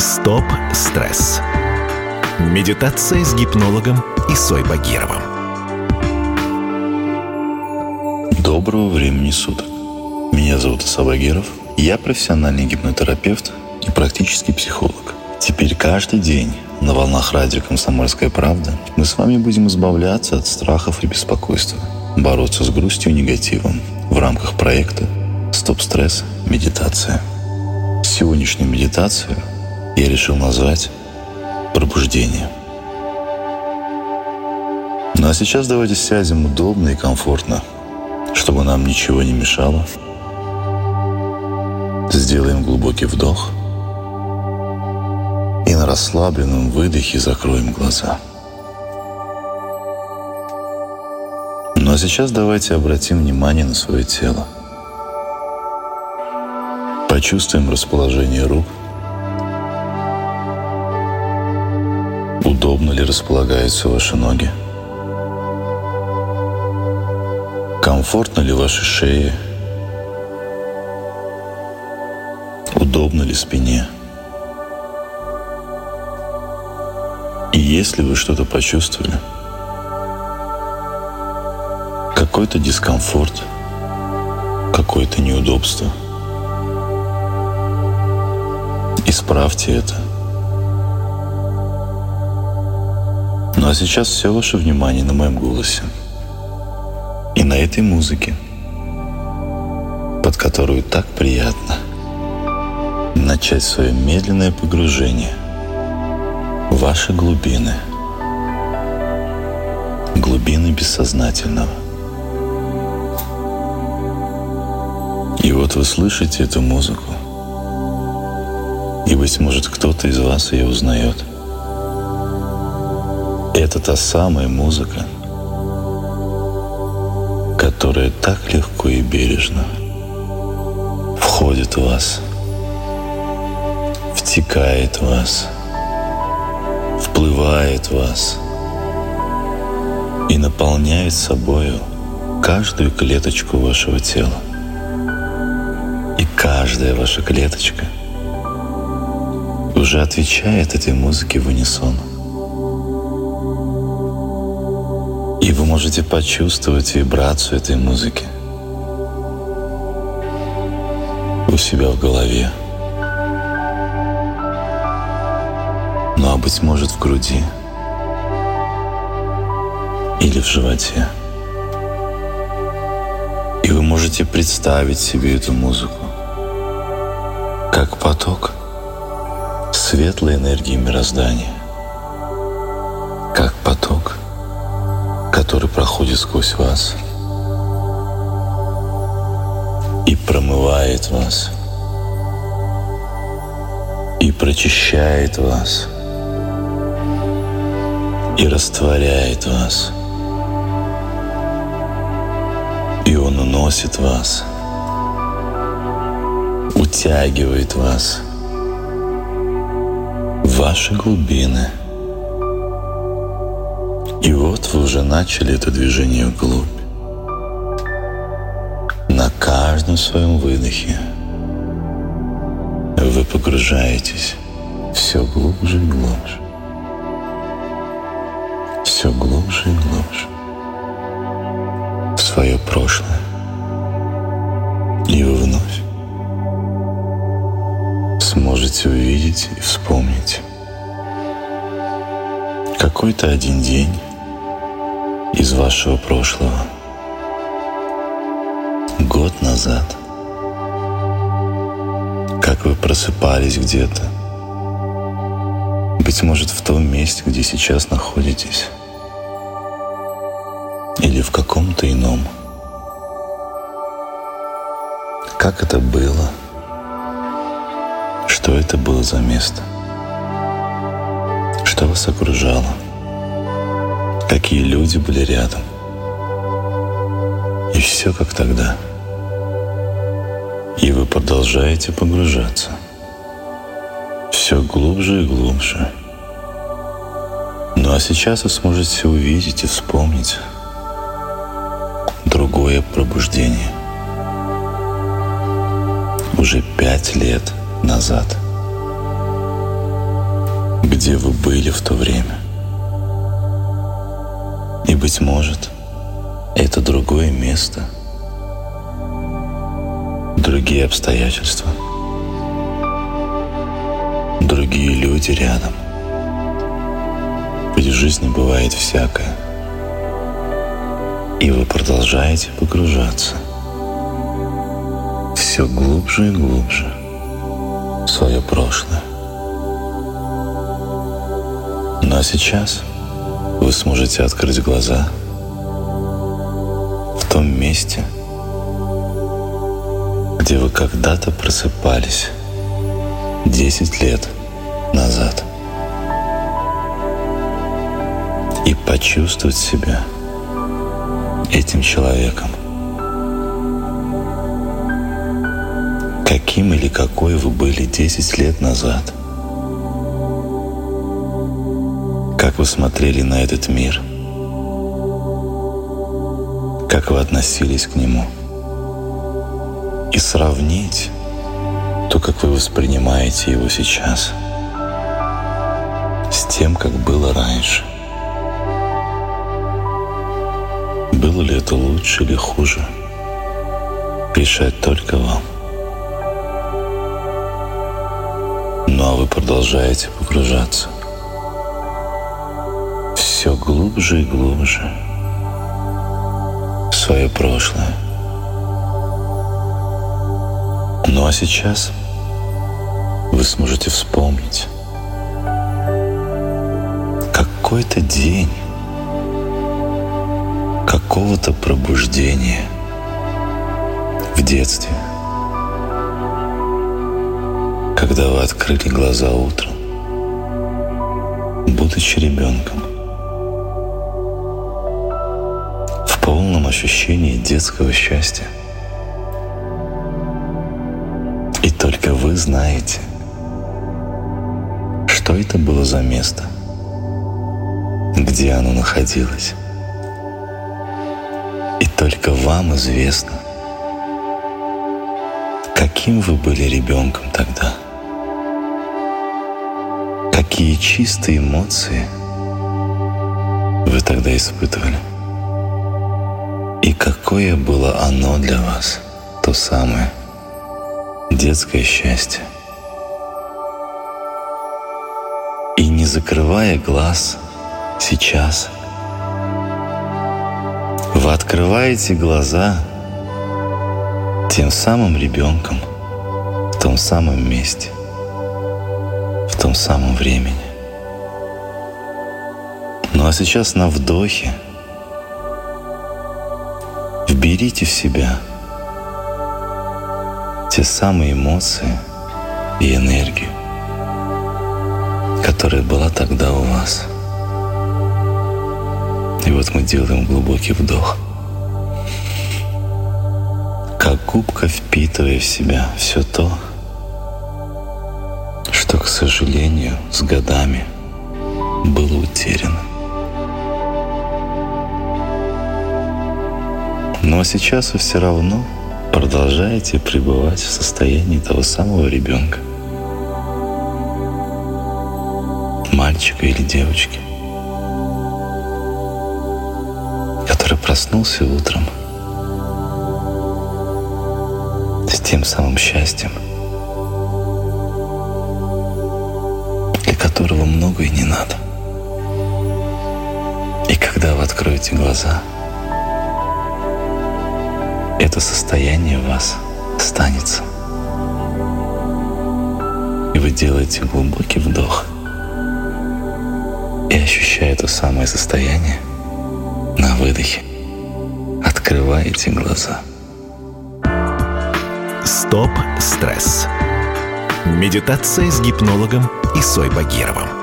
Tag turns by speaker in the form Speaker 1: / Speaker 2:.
Speaker 1: Стоп-стресс. Медитация с гипнологом Исой Багировым.
Speaker 2: Доброго времени суток. Меня зовут Иса Багиров. Я профессиональный гипнотерапевт и практический психолог. Теперь каждый день на волнах радио «Комсомольская правда» мы с вами будем избавляться от страхов и беспокойства, бороться с грустью и негативом в рамках проекта «Стоп-стресс. Медитация». Сегодняшнюю медитацию я решил назвать «Пробуждение». Ну а сейчас давайте сядем удобно и комфортно, чтобы нам ничего не мешало. Сделаем глубокий вдох и на расслабленном выдохе закроем глаза. Ну а сейчас давайте обратим внимание на свое тело. Почувствуем расположение рук – Удобно ли располагаются ваши ноги? Комфортно ли вашей шее? Удобно ли спине? И если вы что-то почувствовали, какой-то дискомфорт, какое-то неудобство, исправьте это – Ну а сейчас все ваше внимание на моем голосе. И на этой музыке, под которую так приятно начать свое медленное погружение в ваши глубины, глубины бессознательного. И вот вы слышите эту музыку, и, быть может, кто-то из вас ее узнает – это та самая музыка, которая так легко и бережно входит в вас, втекает в вас, вплывает в вас и наполняет собою каждую клеточку вашего тела. И каждая ваша клеточка уже отвечает этой музыке в унисон. Можете почувствовать вибрацию этой музыки у себя в голове. Ну а быть может в груди или в животе. И вы можете представить себе эту музыку как поток светлой энергии мироздания, как поток который проходит сквозь вас и промывает вас, и прочищает вас, и растворяет вас. И Он уносит вас, утягивает вас в ваши глубины – и вот вы уже начали это движение вглубь. На каждом своем выдохе вы погружаетесь все глубже и глубже. Все глубже и глубже в свое прошлое. И вы вновь сможете увидеть и вспомнить какой-то один день, из вашего прошлого. Год назад. Как вы просыпались где-то. Быть может, в том месте, где сейчас находитесь. Или в каком-то ином. Как это было? Что это было за место? Что вас окружало? Какие люди были рядом. И все как тогда. И вы продолжаете погружаться. Все глубже и глубже. Ну а сейчас вы сможете увидеть и вспомнить другое пробуждение. Уже пять лет назад. где вы были в то время. Быть может, это другое место, другие обстоятельства, другие люди рядом. Ведь в жизни бывает всякое. И вы продолжаете погружаться все глубже и глубже в свое прошлое. А сейчас вы сможете открыть глаза в том месте, где вы когда-то просыпались 10 лет назад. И почувствовать себя этим человеком. Каким или какой вы были 10 лет назад – Как вы смотрели на этот мир? Как вы относились к нему? И сравнить то, как вы воспринимаете его сейчас, с тем, как было раньше. Было ли это лучше или хуже, решать только вам. Ну а вы продолжаете погружаться глубже и глубже в свое прошлое. Ну а сейчас вы сможете вспомнить какой-то день какого-то пробуждения в детстве, когда вы открыли глаза утром, будучи ребенком. Ощущении детского счастья. И только вы знаете, что это было за место, где оно находилось. И только вам известно, каким вы были ребенком тогда, какие чистые эмоции вы тогда испытывали. И какое было оно для вас, то самое детское счастье. И не закрывая глаз сейчас, вы открываете глаза тем самым ребенком в том самом месте, в том самом времени. Ну а сейчас на вдохе – Вберите в себя те самые эмоции и энергию, которая была тогда у вас. И вот мы делаем глубокий вдох. Как губка впитывая в себя все то, что, к сожалению, с годами было утеряно. Но сейчас вы все равно продолжаете пребывать в состоянии того самого ребенка. Мальчика или девочки, который проснулся утром с тем самым счастьем, для которого много и не надо. И когда вы откроете глаза – это состояние в вас останется. И вы делаете глубокий вдох. И ощущая это самое состояние, на выдохе открываете глаза.
Speaker 1: Стоп-стресс. Медитация с гипнологом Исой Багировым.